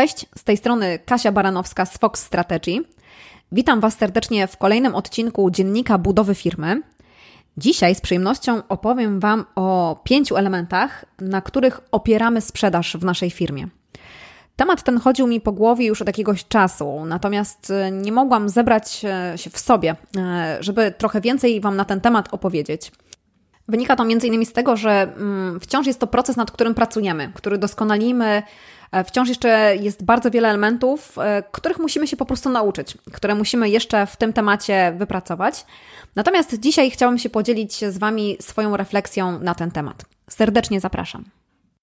Cześć, z tej strony Kasia Baranowska z Fox Strategy. Witam Was serdecznie w kolejnym odcinku Dziennika Budowy Firmy. Dzisiaj z przyjemnością opowiem Wam o pięciu elementach, na których opieramy sprzedaż w naszej firmie. Temat ten chodził mi po głowie już od jakiegoś czasu, natomiast e, nie mogłam zebrać e, się w sobie, e, żeby trochę więcej Wam na ten temat opowiedzieć. Wynika to m.in. z tego, że mm, wciąż jest to proces, nad którym pracujemy, który doskonalimy. Wciąż jeszcze jest bardzo wiele elementów, których musimy się po prostu nauczyć, które musimy jeszcze w tym temacie wypracować. Natomiast dzisiaj chciałam się podzielić z Wami swoją refleksją na ten temat. Serdecznie zapraszam.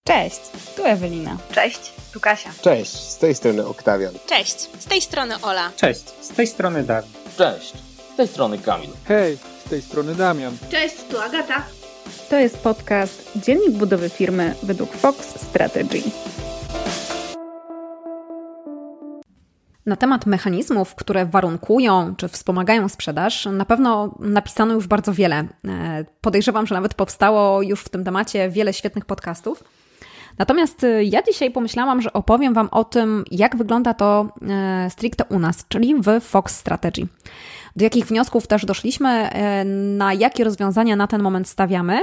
Cześć, tu Ewelina. Cześć, tu Kasia. Cześć, z tej strony Oktawian. Cześć, z tej strony Ola. Cześć, z tej strony Dawid. Cześć, z tej strony Kamil. Hej, z tej strony Damian. Cześć, tu Agata. To jest podcast Dziennik Budowy Firmy według Fox Strategy. Na temat mechanizmów, które warunkują czy wspomagają sprzedaż, na pewno napisano już bardzo wiele. E, podejrzewam, że nawet powstało już w tym temacie wiele świetnych podcastów. Natomiast y, ja dzisiaj pomyślałam, że opowiem Wam o tym, jak wygląda to e, stricte u nas, czyli w Fox Strategy. Do jakich wniosków też doszliśmy, e, na jakie rozwiązania na ten moment stawiamy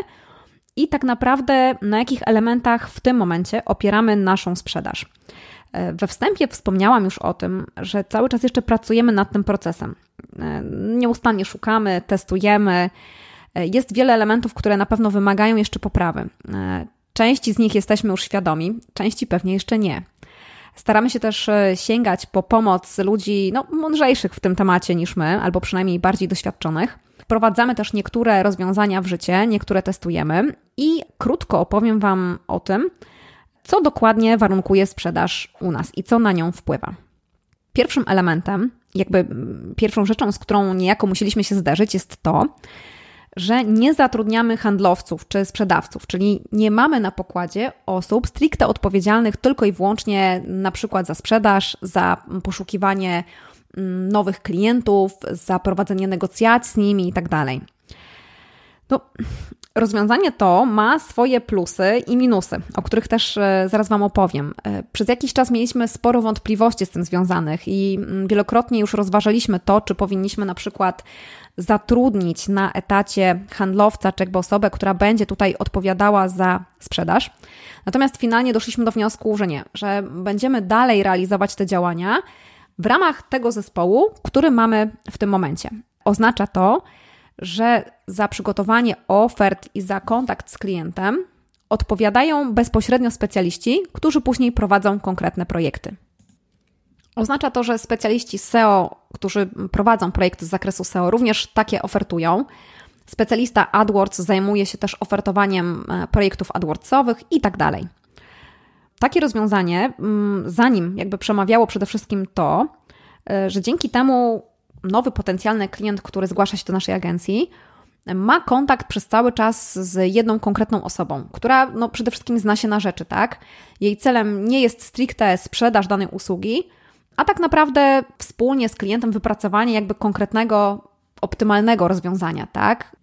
i tak naprawdę na jakich elementach w tym momencie opieramy naszą sprzedaż. E, we wstępie wspomniałam już o tym, że cały czas jeszcze pracujemy nad tym procesem. Nieustannie szukamy, testujemy. Jest wiele elementów, które na pewno wymagają jeszcze poprawy. Części z nich jesteśmy już świadomi, części pewnie jeszcze nie. Staramy się też e, sięgać po pomoc ludzi no, mądrzejszych w tym temacie niż my, albo przynajmniej bardziej doświadczonych. Wprowadzamy też niektóre rozwiązania w życie, niektóre testujemy i krótko opowiem Wam o tym, co dokładnie warunkuje sprzedaż u nas i co na nią wpływa. Pierwszym elementem, jakby pierwszą rzeczą, z którą niejako musieliśmy się zderzyć, jest to, że nie zatrudniamy handlowców czy sprzedawców, czyli nie mamy na pokładzie osób stricte odpowiedzialnych tylko i wyłącznie na przykład za sprzedaż, za poszukiwanie nowych klientów, za prowadzenie negocjacji z nimi itd. Tak no, rozwiązanie to ma swoje plusy i minusy, o których też e, zaraz Wam opowiem. E, przez jakiś czas mieliśmy sporo wątpliwości z tym związanych i mm, wielokrotnie już rozważaliśmy to, czy powinniśmy na przykład zatrudnić na etacie handlowca czy jakby osobę, która będzie tutaj odpowiadała za sprzedaż. Natomiast finalnie doszliśmy do wniosku, że nie, że będziemy dalej realizować te działania w ramach tego zespołu, który mamy w tym momencie. Oznacza to, że za przygotowanie ofert i za kontakt z klientem odpowiadają bezpośrednio specjaliści, którzy później prowadzą konkretne projekty. Oznacza to, że specjaliści SEO, którzy prowadzą projekty z zakresu SEO, również takie ofertują. Specjalista AdWords zajmuje się też ofertowaniem e, projektów AdWordsowych i tak dalej. Takie rozwiązanie, mm, zanim jakby przemawiało przede wszystkim to, e, że dzięki temu nowy potencjalny klient, który zgłasza się do naszej agencji, ma kontakt przez cały czas z jedną konkretną osobą, która no, przede wszystkim zna się na rzeczy, tak? Jej celem nie jest stricte sprzedaż danej usługi, a tak naprawdę wspólnie z klientem wypracowanie jakby konkretnego, optymalnego rozwiązania, tak?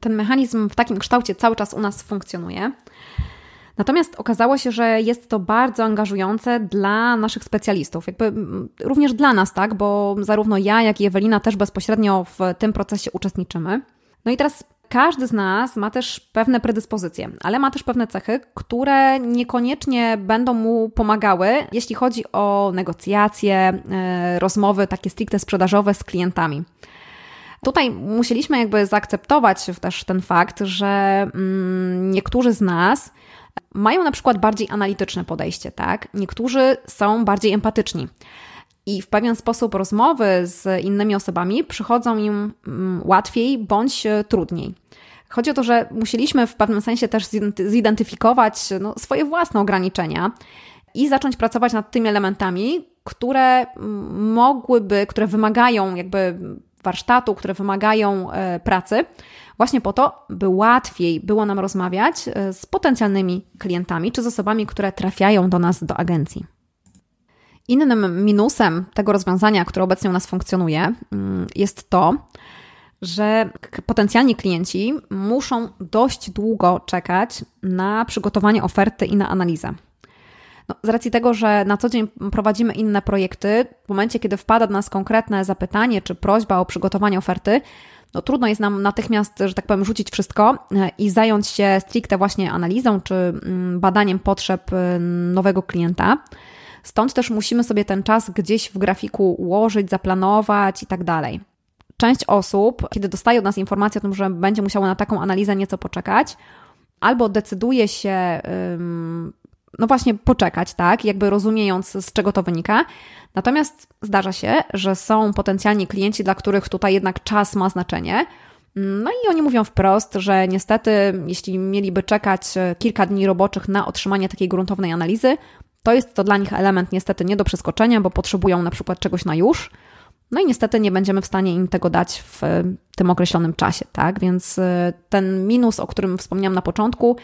Ten mechanizm w takim kształcie cały czas u nas funkcjonuje. Natomiast okazało się, że jest to bardzo angażujące dla naszych specjalistów, jakby również dla nas, tak, bo zarówno ja, jak i Ewelina też bezpośrednio w tym procesie uczestniczymy. No i teraz każdy z nas ma też pewne predyspozycje, ale ma też pewne cechy, które niekoniecznie będą mu pomagały, jeśli chodzi o negocjacje, e, rozmowy takie stricte sprzedażowe z klientami. Tutaj musieliśmy jakby zaakceptować też ten fakt, że mm, niektórzy z nas mają na przykład bardziej analityczne podejście, tak? Niektórzy są bardziej empatyczni. I w pewien sposób rozmowy z innymi osobami przychodzą im mm, łatwiej bądź e, trudniej. Chodzi o to, że musieliśmy w pewnym sensie też zidentyfikować no, swoje własne ograniczenia i zacząć pracować nad tymi elementami, które mm, mogłyby, które wymagają jakby warsztatu, które wymagają e, pracy, właśnie po to, by łatwiej było nam rozmawiać e, z potencjalnymi klientami czy z osobami, które trafiają do nas do agencji. Innym minusem tego rozwiązania, które obecnie u nas funkcjonuje, mm, jest to, że potencjalni klienci muszą dość długo czekać na przygotowanie oferty i na analizę. No, z racji tego, że na co dzień prowadzimy inne projekty, w momencie, kiedy wpada do nas konkretne zapytanie czy prośba o przygotowanie oferty, no trudno jest nam natychmiast, że tak powiem, rzucić wszystko e, i zająć się stricte właśnie analizą czy mm, badaniem potrzeb e, nowego klienta. Stąd też musimy sobie ten czas gdzieś w grafiku ułożyć, zaplanować i tak dalej. Część osób, kiedy dostaje od nas informację o tym, że będzie musiało na taką analizę nieco poczekać, albo decyduje się, no właśnie, poczekać, tak, jakby rozumiejąc, z czego to wynika. Natomiast zdarza się, że są potencjalni klienci, dla których tutaj jednak czas ma znaczenie. No i oni mówią wprost, że niestety, jeśli mieliby czekać kilka dni roboczych na otrzymanie takiej gruntownej analizy, to jest to dla nich element niestety nie do przeskoczenia, bo potrzebują na przykład czegoś na już. No i niestety nie będziemy w stanie im tego dać w tym określonym czasie, tak? Więc y, ten minus, o którym wspomniałam na początku,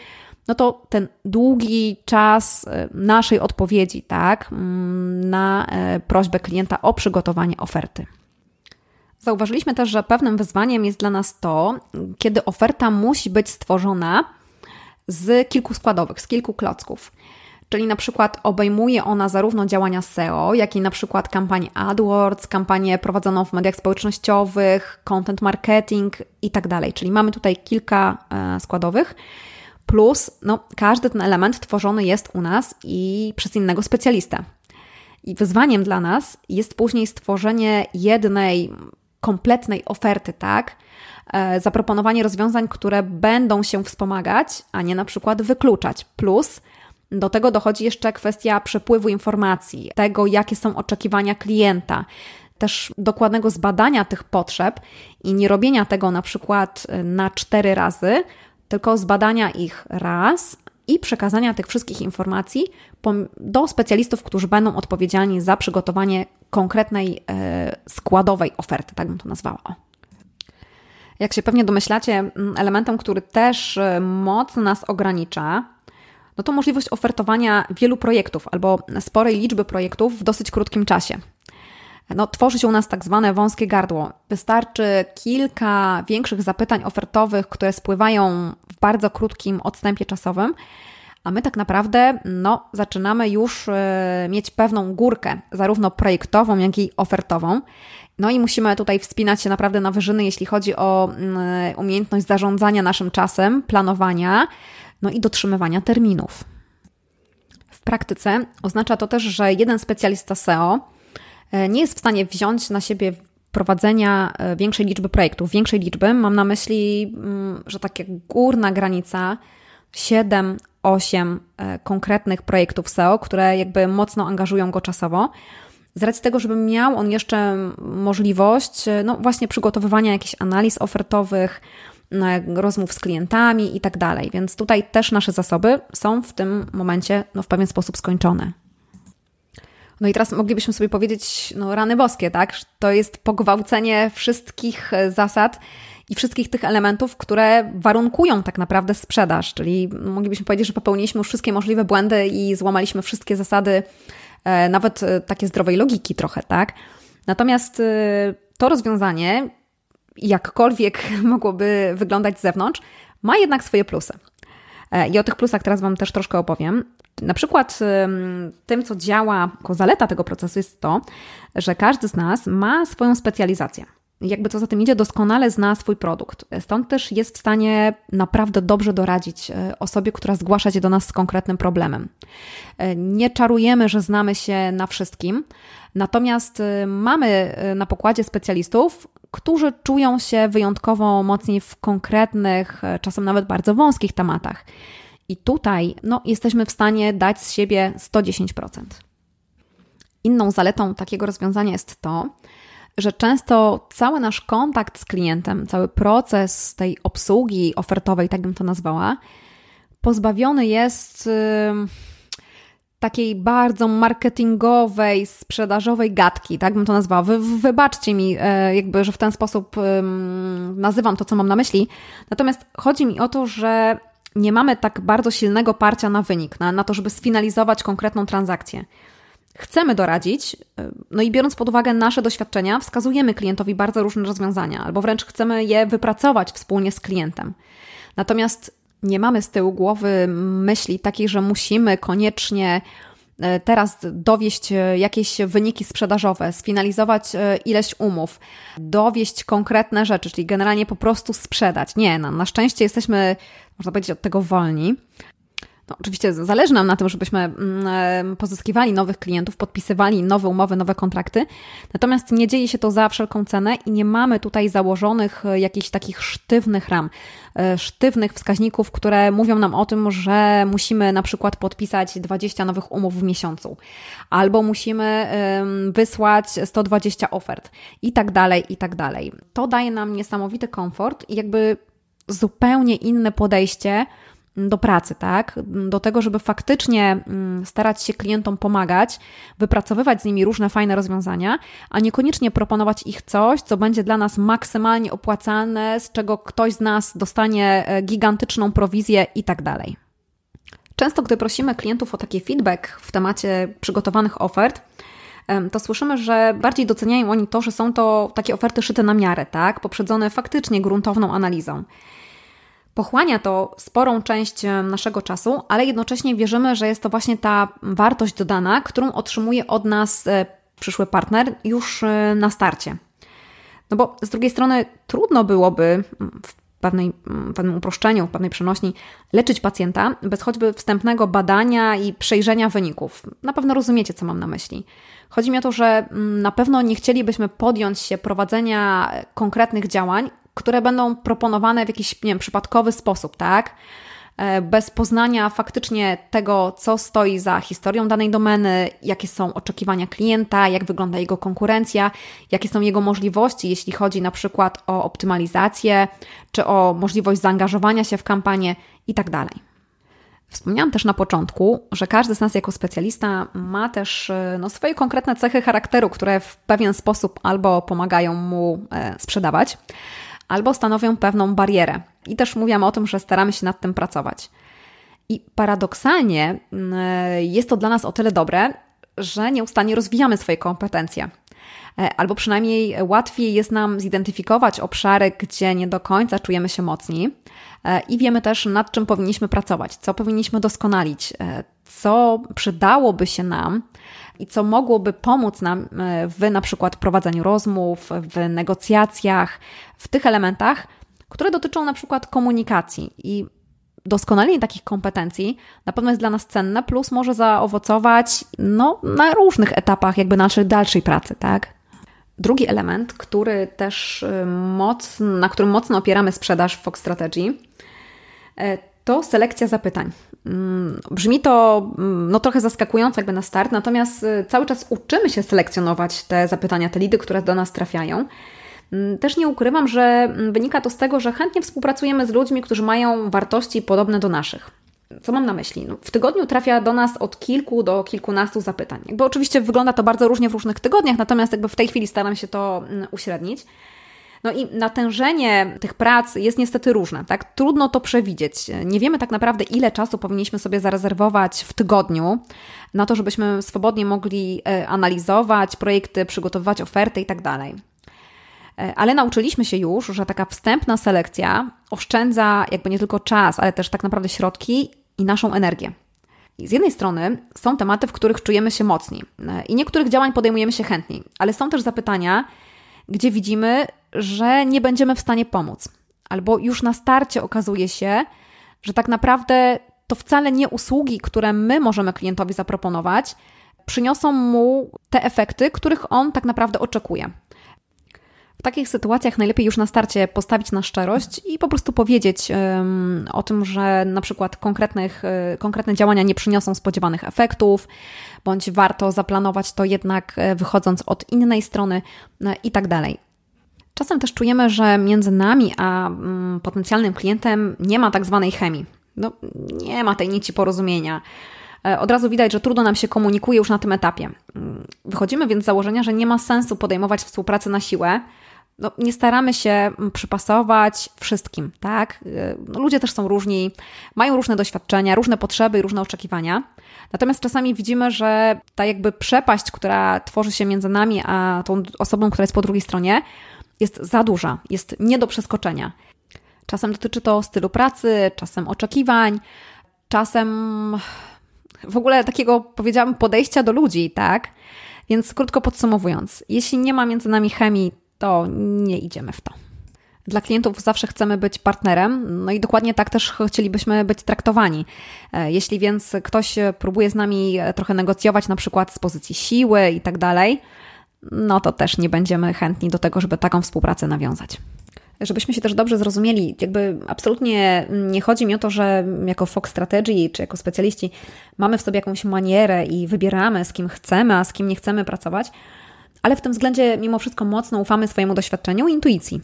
no to ten długi czas y, naszej odpowiedzi, tak, mm, na y, prośbę klienta o przygotowanie oferty. Zauważyliśmy też, że pewnym wyzwaniem jest dla nas to, kiedy oferta musi być stworzona z kilku składowych, z kilku klocków. Czyli na przykład obejmuje ona zarówno działania SEO, jak i na przykład kampanię AdWords, kampanię prowadzoną w mediach społecznościowych, content marketing i tak dalej. Czyli mamy tutaj kilka e, składowych. Plus, no, każdy ten element tworzony jest u nas i przez innego specjalistę. I wyzwaniem dla nas jest później stworzenie jednej kompletnej oferty, tak? E, zaproponowanie rozwiązań, które będą się wspomagać, a nie na przykład wykluczać. Plus, do tego dochodzi jeszcze kwestia przepływu informacji, tego, jakie są oczekiwania klienta, też dokładnego zbadania tych potrzeb i nie robienia tego na przykład y, na cztery razy, tylko zbadania ich raz i przekazania tych wszystkich informacji do specjalistów, którzy będą odpowiedzialni za przygotowanie konkretnej e, składowej oferty, tak bym to nazwała. Jak się pewnie domyślacie, elementem, który też e, mocno nas ogranicza, no to możliwość ofertowania wielu projektów albo sporej liczby projektów w dosyć krótkim czasie. No, tworzy się u nas tak zwane wąskie gardło. Wystarczy kilka większych zapytań ofertowych, które spływają w bardzo krótkim odstępie czasowym, a my tak naprawdę no, zaczynamy już y, mieć pewną górkę, zarówno projektową, jak i ofertową. No i musimy tutaj wspinać się naprawdę na wyżyny, jeśli chodzi o y, umiejętność zarządzania naszym czasem, planowania, no i dotrzymywania terminów. W praktyce oznacza to też, że jeden specjalista SEO e, nie jest w stanie wziąć na siebie prowadzenia e, większej liczby projektów. Większej liczby mam na myśli, mm, że takie górna granica 7, 8 e, konkretnych projektów SEO, które jakby mocno angażują go czasowo. Z racji tego, żeby miał on jeszcze możliwość, no właśnie przygotowywania jakichś analiz ofertowych, rozmów z klientami i tak dalej. Więc tutaj też nasze zasoby są w tym momencie no, w pewien sposób skończone. No i teraz moglibyśmy sobie powiedzieć, no rany boskie, tak? To jest pogwałcenie wszystkich e, zasad i wszystkich tych elementów, które warunkują tak naprawdę sprzedaż. Czyli moglibyśmy powiedzieć, że popełniliśmy już wszystkie możliwe błędy i złamaliśmy wszystkie zasady, e, nawet e, takie zdrowej logiki trochę, tak? Natomiast to rozwiązanie jakkolwiek mogłoby wyglądać z zewnątrz, ma jednak swoje plusy. I o tych plusach teraz Wam też troszkę opowiem. Na przykład tym, co działa jako zaleta tego procesu, jest to, że każdy z nas ma swoją specjalizację. Jakby co za tym idzie, doskonale zna swój produkt. Stąd też jest w stanie naprawdę dobrze doradzić e, osobie, która zgłasza się do nas z konkretnym problemem. E, nie czarujemy, że znamy się na wszystkim, natomiast mamy na pokładzie specjalistów, którzy czują się wyjątkowo mocni w konkretnych, e, czasem nawet bardzo wąskich tematach. I tutaj no, jesteśmy w stanie dać z siebie 110%. Inną zaletą takiego rozwiązania jest to, że często cały nasz kontakt z klientem, cały proces tej obsługi ofertowej, tak bym to nazwała, pozbawiony jest. Takiej bardzo marketingowej, sprzedażowej gadki, tak bym to nazwała. Wy, wybaczcie mi, e, jakby, że w ten sposób nazywam to, co mam na myśli. Natomiast chodzi mi o to, że nie mamy tak bardzo silnego parcia na wynik, na, na to, żeby sfinalizować konkretną transakcję. Chcemy doradzić, e, no i biorąc pod uwagę nasze doświadczenia, wskazujemy klientowi bardzo różne rozwiązania, albo wręcz chcemy je wypracować wspólnie z klientem. Natomiast nie mamy z tyłu głowy myśli takiej, że musimy koniecznie teraz dowieść e, jakieś wyniki sprzedażowe, sfinalizować ileś umów, dowieść konkretne rzeczy, czyli generalnie po prostu sprzedać. Nie, no, na szczęście jesteśmy, można powiedzieć, od tego wolni. No, oczywiście zależy nam na tym, żebyśmy mm, pozyskiwali nowych klientów, podpisywali nowe umowy, nowe kontrakty. Natomiast nie dzieje się to za wszelką cenę i nie mamy tutaj założonych e, jakichś takich sztywnych ram, e, sztywnych wskaźników, które mówią nam o tym, że musimy na przykład podpisać 20 nowych umów w miesiącu, albo musimy wysłać 120 ofert i tak dalej, i tak dalej. To daje nam niesamowity komfort i jakby zupełnie inne podejście do pracy, tak? Do tego, żeby faktycznie mm, starać się klientom pomagać, wypracowywać z nimi różne fajne rozwiązania, a niekoniecznie proponować ich coś, co będzie dla nas maksymalnie opłacalne, z czego ktoś z nas dostanie e, gigantyczną prowizję i tak dalej. Często, gdy prosimy klientów o taki feedback w temacie przygotowanych ofert, to słyszymy, że bardziej doceniają oni to, że są to takie oferty szyte na miarę, tak? Poprzedzone faktycznie gruntowną analizą. Pochłania to sporą część naszego czasu, ale jednocześnie wierzymy, że jest to właśnie ta wartość dodana, którą otrzymuje od nas e, przyszły partner już e, na starcie. No bo z drugiej strony trudno byłoby w, pewnej, w pewnym uproszczeniu, w pewnej przenośni leczyć pacjenta bez choćby wstępnego badania i przejrzenia wyników. Na pewno rozumiecie, co mam na myśli. Chodzi mi o to, że na pewno nie chcielibyśmy podjąć się prowadzenia konkretnych działań, które będą proponowane w jakiś, nie wiem, przypadkowy sposób, tak? E, bez poznania faktycznie tego, co stoi za historią danej domeny, jakie są oczekiwania klienta, jak wygląda jego konkurencja, jakie są jego możliwości, jeśli chodzi na przykład o optymalizację, czy o możliwość zaangażowania się w kampanię itd. Tak Wspomniałam też na początku, że każdy z nas jako specjalista ma też e, no, swoje konkretne cechy charakteru, które w pewien sposób albo pomagają mu e, sprzedawać, albo stanowią pewną barierę. I też mówiłam o tym, że staramy się nad tym pracować. I paradoksalnie mm, jest to dla nas o tyle dobre, że nieustannie rozwijamy swoje kompetencje. E, albo przynajmniej łatwiej jest nam zidentyfikować obszary, gdzie nie do końca czujemy się mocni e, i wiemy też, nad czym powinniśmy pracować, co powinniśmy doskonalić, e, co przydałoby się nam i co mogłoby pomóc nam e, w na przykład prowadzeniu rozmów, w negocjacjach, w tych elementach, które dotyczą na przykład komunikacji i doskonalenie takich kompetencji na pewno jest dla nas cenne, plus może zaowocować no, na różnych etapach jakby naszej dalszej pracy, tak? Drugi element, który też e, moc, na którym mocno opieramy sprzedaż w Fox Strategy, e, to selekcja zapytań. Mm, brzmi to mm, no, trochę zaskakująco jakby na start, natomiast y, cały czas uczymy się selekcjonować te zapytania, te lidy, które do nas trafiają. Mm, też nie ukrywam, że wynika to z tego, że chętnie współpracujemy z ludźmi, którzy mają wartości podobne do naszych. Co mam na myśli? No, w tygodniu trafia do nas od kilku do kilkunastu zapytań. Jakby oczywiście wygląda to bardzo różnie w różnych tygodniach, natomiast jakby w tej chwili staram się to uśrednić. No i natężenie tych prac jest niestety różne, tak? Trudno to przewidzieć. Nie wiemy tak naprawdę, ile czasu powinniśmy sobie zarezerwować w tygodniu na to, żebyśmy swobodnie mogli e, analizować projekty, przygotowywać oferty i tak. E, ale nauczyliśmy się już, że taka wstępna selekcja oszczędza jakby nie tylko czas, ale też tak naprawdę środki i naszą energię. Z jednej strony są tematy, w których czujemy się mocni e, i niektórych działań podejmujemy się chętniej, ale są też zapytania, gdzie widzimy, że nie będziemy w stanie pomóc. Albo już na starcie okazuje się, że tak naprawdę to wcale nie usługi, które my możemy klientowi zaproponować, przyniosą mu te efekty, których on tak naprawdę oczekuje. Takich sytuacjach najlepiej już na starcie postawić na szczerość i po prostu powiedzieć um, o tym, że na przykład konkretnych, y, konkretne działania nie przyniosą spodziewanych efektów, bądź warto zaplanować to jednak e, wychodząc od innej strony no i tak dalej. Czasem też czujemy, że między nami a mm, potencjalnym klientem nie ma tak zwanej chemii. No, nie ma tej nici porozumienia. E, od razu widać, że trudno nam się komunikuje już na tym etapie. Mm, wychodzimy więc z założenia, że nie ma sensu podejmować współpracy na siłę. No, nie staramy się mm, przypasować wszystkim, tak? E, no, ludzie też są różni, mają różne doświadczenia, różne potrzeby i różne oczekiwania. Natomiast czasami widzimy, że ta jakby przepaść, która tworzy się między nami a tą osobą, która jest po drugiej stronie, jest za duża, jest nie do przeskoczenia. Czasem dotyczy to stylu pracy, czasem oczekiwań, czasem w ogóle takiego, powiedziałam, podejścia do ludzi, tak? Więc krótko podsumowując, jeśli nie ma między nami chemii, to nie idziemy w to. Dla klientów zawsze chcemy być partnerem, no i dokładnie tak też chcielibyśmy być traktowani. E, jeśli więc ktoś próbuje z nami trochę negocjować, na przykład z pozycji siły i tak dalej, no to też nie będziemy chętni do tego, żeby taką współpracę nawiązać żebyśmy się też dobrze zrozumieli, jakby absolutnie nie chodzi mi o to, że jako Fox Strategy czy jako specjaliści mamy w sobie jakąś manierę i wybieramy, z kim chcemy, a z kim nie chcemy pracować, ale w tym względzie mimo wszystko mocno ufamy swojemu doświadczeniu i intuicji.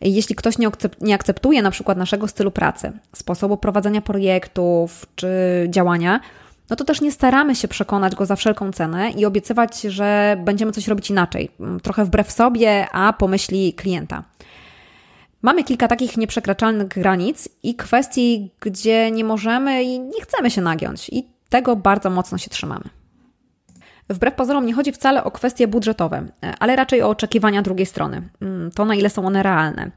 Jeśli ktoś nie akceptuje na przykład naszego stylu pracy, sposobu prowadzenia projektów czy działania, no to też nie staramy się przekonać go za wszelką cenę i obiecywać, że będziemy coś robić inaczej, trochę wbrew sobie, a pomyśli klienta. Mamy kilka takich nieprzekraczalnych granic i kwestii, gdzie nie możemy i nie chcemy się nagiąć, i tego bardzo mocno się trzymamy. Wbrew pozorom nie chodzi wcale o kwestie budżetowe, ale raczej o oczekiwania drugiej strony. Mm, to, na ile są one realne.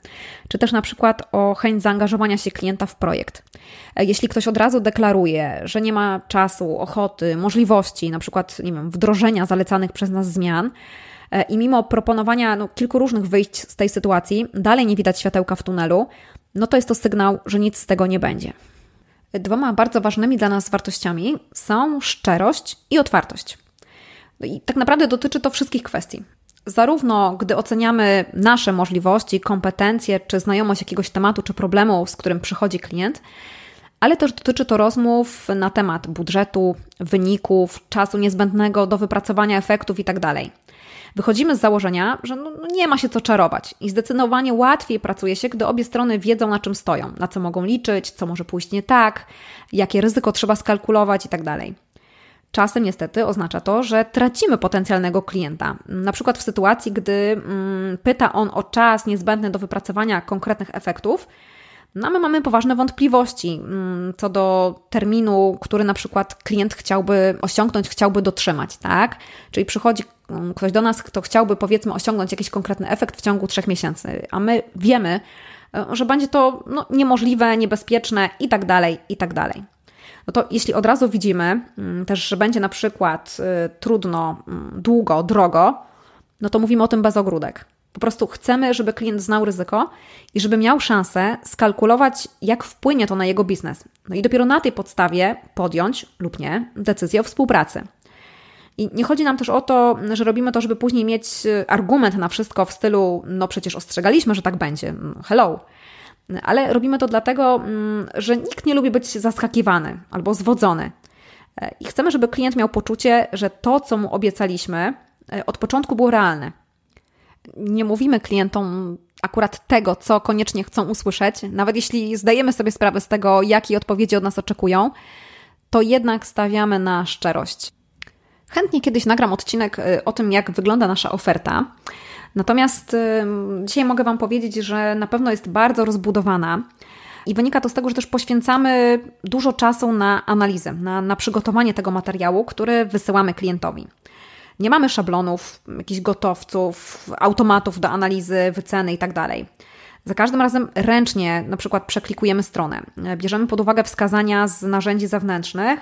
Czy też na przykład o chęć zaangażowania się klienta w projekt. Jeśli ktoś od razu deklaruje, że nie ma czasu, ochoty, możliwości, na przykład nie wiem, wdrożenia zalecanych przez nas zmian, E, i mimo proponowania no, kilku różnych wyjść z tej sytuacji, dalej nie widać światełka w tunelu, no to jest to sygnał, że nic z tego nie będzie. Dwoma bardzo ważnymi dla nas wartościami są szczerość i otwartość. No i tak naprawdę dotyczy to wszystkich kwestii. Zarówno gdy oceniamy nasze możliwości, kompetencje, czy znajomość jakiegoś tematu czy problemu, z którym przychodzi klient, ale też dotyczy to rozmów na temat budżetu, wyników, czasu niezbędnego do wypracowania efektów itd. Tak Wychodzimy z założenia, że no, no nie ma się co czarować i zdecydowanie łatwiej pracuje się, gdy obie strony wiedzą, na czym stoją, na co mogą liczyć, co może pójść nie tak, jakie ryzyko trzeba skalkulować itd. Czasem niestety oznacza to, że tracimy potencjalnego klienta. Na przykład w sytuacji, gdy mm, pyta on o czas niezbędny do wypracowania konkretnych efektów, no my mamy poważne wątpliwości mm, co do terminu, który na przykład klient chciałby osiągnąć, chciałby dotrzymać, tak? Czyli przychodzi mm, ktoś do nas, kto chciałby powiedzmy osiągnąć jakiś konkretny efekt w ciągu trzech miesięcy, a my wiemy, e, że będzie to no, niemożliwe, niebezpieczne i tak dalej, i tak dalej. No to jeśli od razu widzimy mm, też, że będzie na przykład y, trudno, długo, drogo, no to mówimy o tym bez ogródek. Po prostu chcemy, żeby klient znał ryzyko i żeby miał szansę skalkulować, jak wpłynie to na jego biznes. No i dopiero na tej podstawie podjąć lub nie decyzję o współpracy. I nie chodzi nam też o to, że robimy to, żeby później mieć y, argument na wszystko w stylu, no przecież ostrzegaliśmy, że tak będzie. Mm, hello. Ale robimy to dlatego, mm, że nikt nie lubi być zaskakiwany albo zwodzony. E, I chcemy, żeby klient miał poczucie, że to, co mu obiecaliśmy, e, od początku było realne nie mówimy klientom akurat tego, co koniecznie chcą usłyszeć, nawet jeśli zdajemy sobie sprawę z tego, jakie odpowiedzi od nas oczekują, to jednak stawiamy na szczerość. Chętnie kiedyś nagram odcinek y, o tym, jak wygląda nasza oferta. Natomiast y, dzisiaj mogę Wam powiedzieć, że na pewno jest bardzo rozbudowana. I wynika to z tego, że też poświęcamy dużo czasu na analizę, na, na przygotowanie tego materiału, który wysyłamy klientowi. Nie mamy szablonów, jakichś gotowców, automatów do analizy, wyceny itd. Tak Za każdym razem ręcznie na przykład przeklikujemy stronę. Bierzemy pod uwagę wskazania z narzędzi zewnętrznych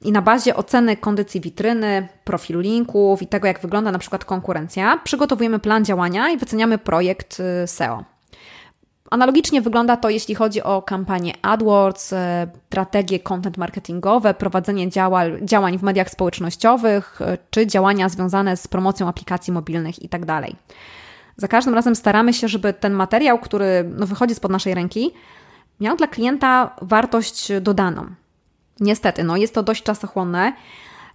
i na bazie oceny kondycji witryny, profilu linków i tego, jak wygląda na przykład konkurencja, przygotowujemy plan działania i wyceniamy projekt y, SEO. Analogicznie wygląda to, jeśli chodzi o kampanię AdWords, e, strategie content marketingowe, prowadzenie działań, w mediach społecznościowych e, czy działania związane z promocją aplikacji mobilnych itd. Tak Za każdym razem staramy się, żeby ten materiał, który no, wychodzi spod naszej ręki, miał dla klienta wartość dodaną. Niestety, no, jest to dość czasochłonne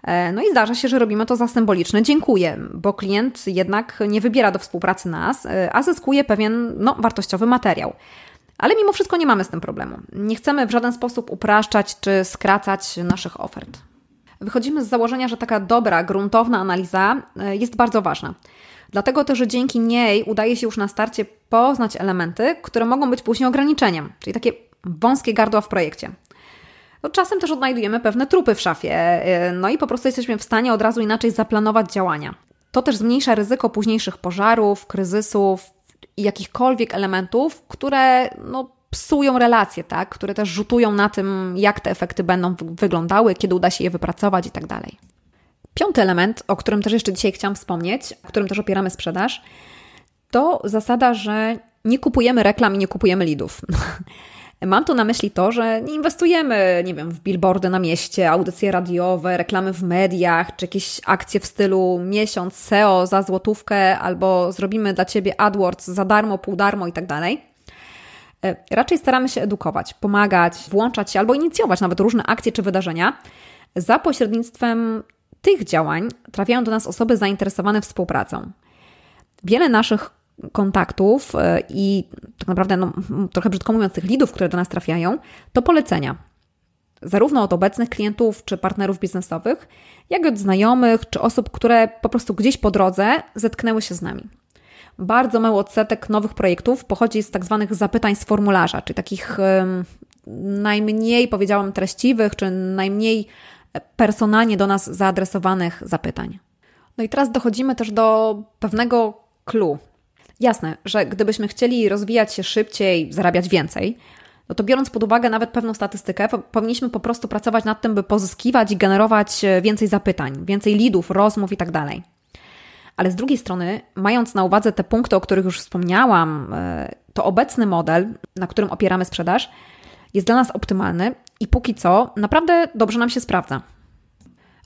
E, no i zdarza się, że robimy to za symboliczne dziękuję, bo klient jednak nie wybiera do współpracy nas, e, a zyskuje pewien no, wartościowy materiał. Ale mimo wszystko nie mamy z tym problemu. Nie chcemy w żaden sposób upraszczać czy skracać naszych ofert. Wychodzimy z założenia, że taka dobra, gruntowna analiza e, jest bardzo ważna. Dlatego też, że dzięki niej udaje się już na starcie poznać elementy, które mogą być później ograniczeniem, czyli takie wąskie gardła w projekcie no czasem też odnajdujemy pewne trupy w szafie, y, no i po prostu jesteśmy w stanie od razu inaczej zaplanować działania. To też zmniejsza ryzyko późniejszych pożarów, kryzysów i jakichkolwiek elementów, które no, psują relacje, tak? które też rzutują na tym, jak te efekty będą wyglądały, kiedy uda się je wypracować i tak dalej. Piąty element, o którym też jeszcze dzisiaj chciałam wspomnieć, o którym też opieramy sprzedaż, to zasada, że nie kupujemy reklam i nie kupujemy lidów. Mam tu na myśli to, że nie inwestujemy, nie wiem, w billboardy na mieście, audycje radiowe, reklamy w mediach, czy jakieś akcje w stylu miesiąc SEO za złotówkę, albo zrobimy dla Ciebie AdWords za darmo, pół darmo i tak dalej. E, raczej staramy się edukować, pomagać, włączać się albo inicjować nawet różne akcje czy wydarzenia. Za pośrednictwem tych działań trafiają do nas osoby zainteresowane współpracą. Wiele naszych kontaktów e, i tak naprawdę, no, trochę brzydko mówiąc, tych lidów, które do nas trafiają, to polecenia. Zarówno od obecnych klientów czy partnerów biznesowych, jak i od znajomych czy osób, które po prostu gdzieś po drodze zetknęły się z nami. Bardzo mały odsetek nowych projektów pochodzi z tak zwanych zapytań z formularza, czyli takich najmniej, powiedziałam, treściwych, czy najmniej personalnie do nas zaadresowanych zapytań. No i teraz dochodzimy też do pewnego clue, Jasne, że gdybyśmy chcieli rozwijać się szybciej, zarabiać więcej, no to biorąc pod uwagę nawet pewną statystykę, powinniśmy po prostu pracować nad tym, by pozyskiwać i generować e, więcej zapytań, więcej lidów, rozmów itd. Tak Ale z drugiej strony, mając na uwadze te punkty, o których już wspomniałam, e, to obecny model, na którym opieramy sprzedaż, jest dla nas optymalny i póki co naprawdę dobrze nam się sprawdza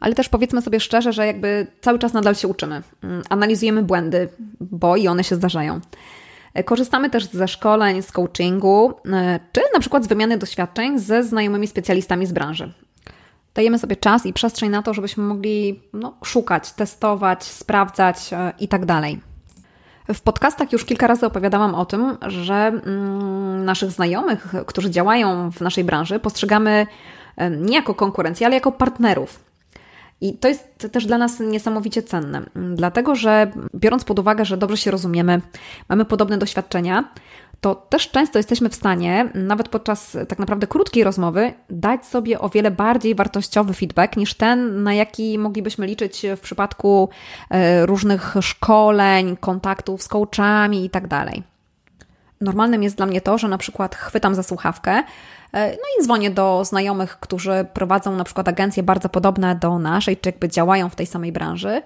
ale też powiedzmy sobie szczerze, że jakby cały czas nadal się uczymy. Mm, analizujemy błędy, bo i one się zdarzają. E, korzystamy też ze szkoleń, z coachingu, e, czy na przykład z wymiany doświadczeń ze znajomymi specjalistami z branży. Dajemy sobie czas i przestrzeń na to, żebyśmy mogli no, szukać, testować, sprawdzać e, i tak dalej. W podcastach już kilka razy opowiadałam o tym, że mm, naszych znajomych, którzy działają w naszej branży, postrzegamy nie jako konkurencję, ale jako partnerów. I to jest też dla nas niesamowicie cenne, dlatego że biorąc pod uwagę, że dobrze się rozumiemy, mamy podobne doświadczenia, to też często jesteśmy w stanie, nawet podczas tak naprawdę krótkiej rozmowy, dać sobie o wiele bardziej wartościowy feedback niż ten, na jaki moglibyśmy liczyć w przypadku e, różnych szkoleń, kontaktów z coachami itd. Tak Normalnym jest dla mnie to, że na przykład chwytam za słuchawkę, no i dzwonię do znajomych, którzy prowadzą na przykład agencje bardzo podobne do naszej, czy jakby działają w tej samej branży.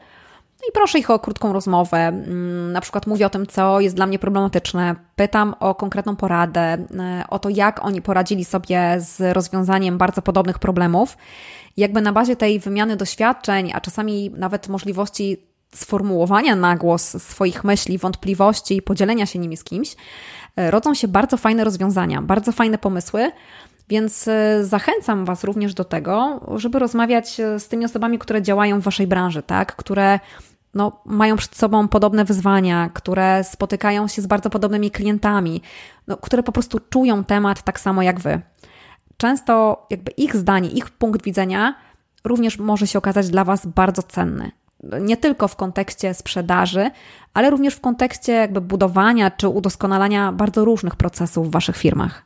No i proszę ich o krótką rozmowę. Mm, na przykład mówię o tym, co jest dla mnie problematyczne. Pytam o konkretną poradę, e, o to, jak oni poradzili sobie z rozwiązaniem bardzo podobnych problemów. Jakby na bazie tej wymiany doświadczeń, a czasami nawet możliwości sformułowania na głos swoich myśli, wątpliwości i podzielenia się nimi z kimś, e, rodzą się bardzo fajne rozwiązania, bardzo fajne pomysły. Więc e, zachęcam Was również do tego, żeby rozmawiać e, z tymi osobami, które działają w Waszej branży, tak? które no, mają przed sobą podobne wyzwania, które spotykają się z bardzo podobnymi klientami, no, które po prostu czują temat tak samo jak Wy. Często jakby ich zdanie, ich punkt widzenia również może się okazać dla Was bardzo cenny nie tylko w kontekście sprzedaży, ale również w kontekście jakby budowania czy udoskonalania bardzo różnych procesów w Waszych firmach.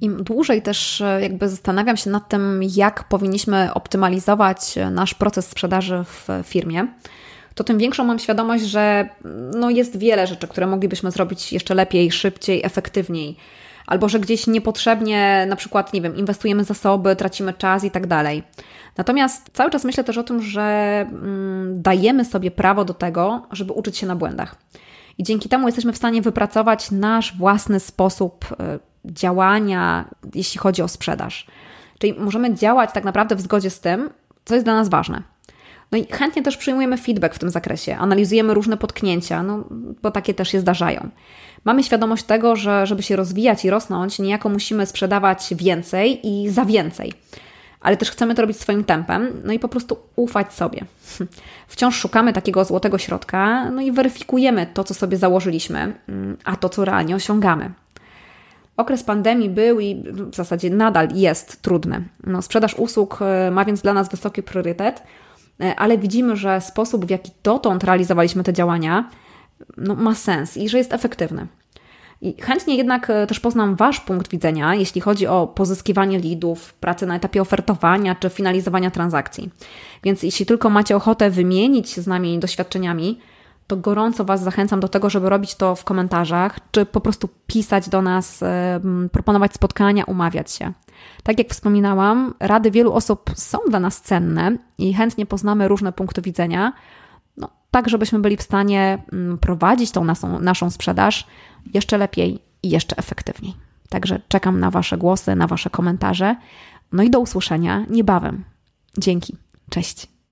Im dłużej też e, jakby zastanawiam się nad tym, jak powinniśmy optymalizować e, nasz proces sprzedaży w firmie, to tym większą mam świadomość, że no jest wiele rzeczy, które moglibyśmy zrobić jeszcze lepiej, szybciej, efektywniej. Albo że gdzieś niepotrzebnie, na przykład, nie wiem, inwestujemy zasoby, tracimy czas i tak dalej. Natomiast cały czas myślę też o tym, że mm, dajemy sobie prawo do tego, żeby uczyć się na błędach. I dzięki temu jesteśmy w stanie wypracować nasz własny sposób y, działania, jeśli chodzi o sprzedaż. Czyli możemy działać tak naprawdę w zgodzie z tym, co jest dla nas ważne. No i chętnie też przyjmujemy feedback w tym zakresie, analizujemy różne potknięcia, no, bo takie też się zdarzają. Mamy świadomość tego, że żeby się rozwijać i rosnąć, niejako musimy sprzedawać więcej i za więcej ale też chcemy to robić swoim tempem, no i po prostu ufać sobie. Wciąż szukamy takiego złotego środka, no i weryfikujemy to, co sobie założyliśmy, mm, a to, co realnie osiągamy. Okres pandemii był i w zasadzie nadal jest trudny. No, sprzedaż usług e, ma więc dla nas wysoki priorytet, e, ale widzimy, że sposób, w jaki dotąd realizowaliśmy te działania, no, ma sens i że jest efektywny. I chętnie jednak e, też poznam Wasz punkt widzenia, jeśli chodzi o pozyskiwanie lidów, pracę na etapie ofertowania czy finalizowania transakcji. Więc jeśli tylko macie ochotę wymienić się z nami doświadczeniami, to gorąco Was zachęcam do tego, żeby robić to w komentarzach, czy po prostu pisać do nas, proponować spotkania, umawiać się. Tak jak wspominałam, rady wielu osób są dla nas cenne i chętnie poznamy różne punkty widzenia, tak żebyśmy byli w stanie mm, prowadzić tą naszą, naszą sprzedaż jeszcze lepiej i jeszcze efektywniej. Także czekam na Wasze głosy, na Wasze komentarze. No i do usłyszenia niebawem. Dzięki. Cześć.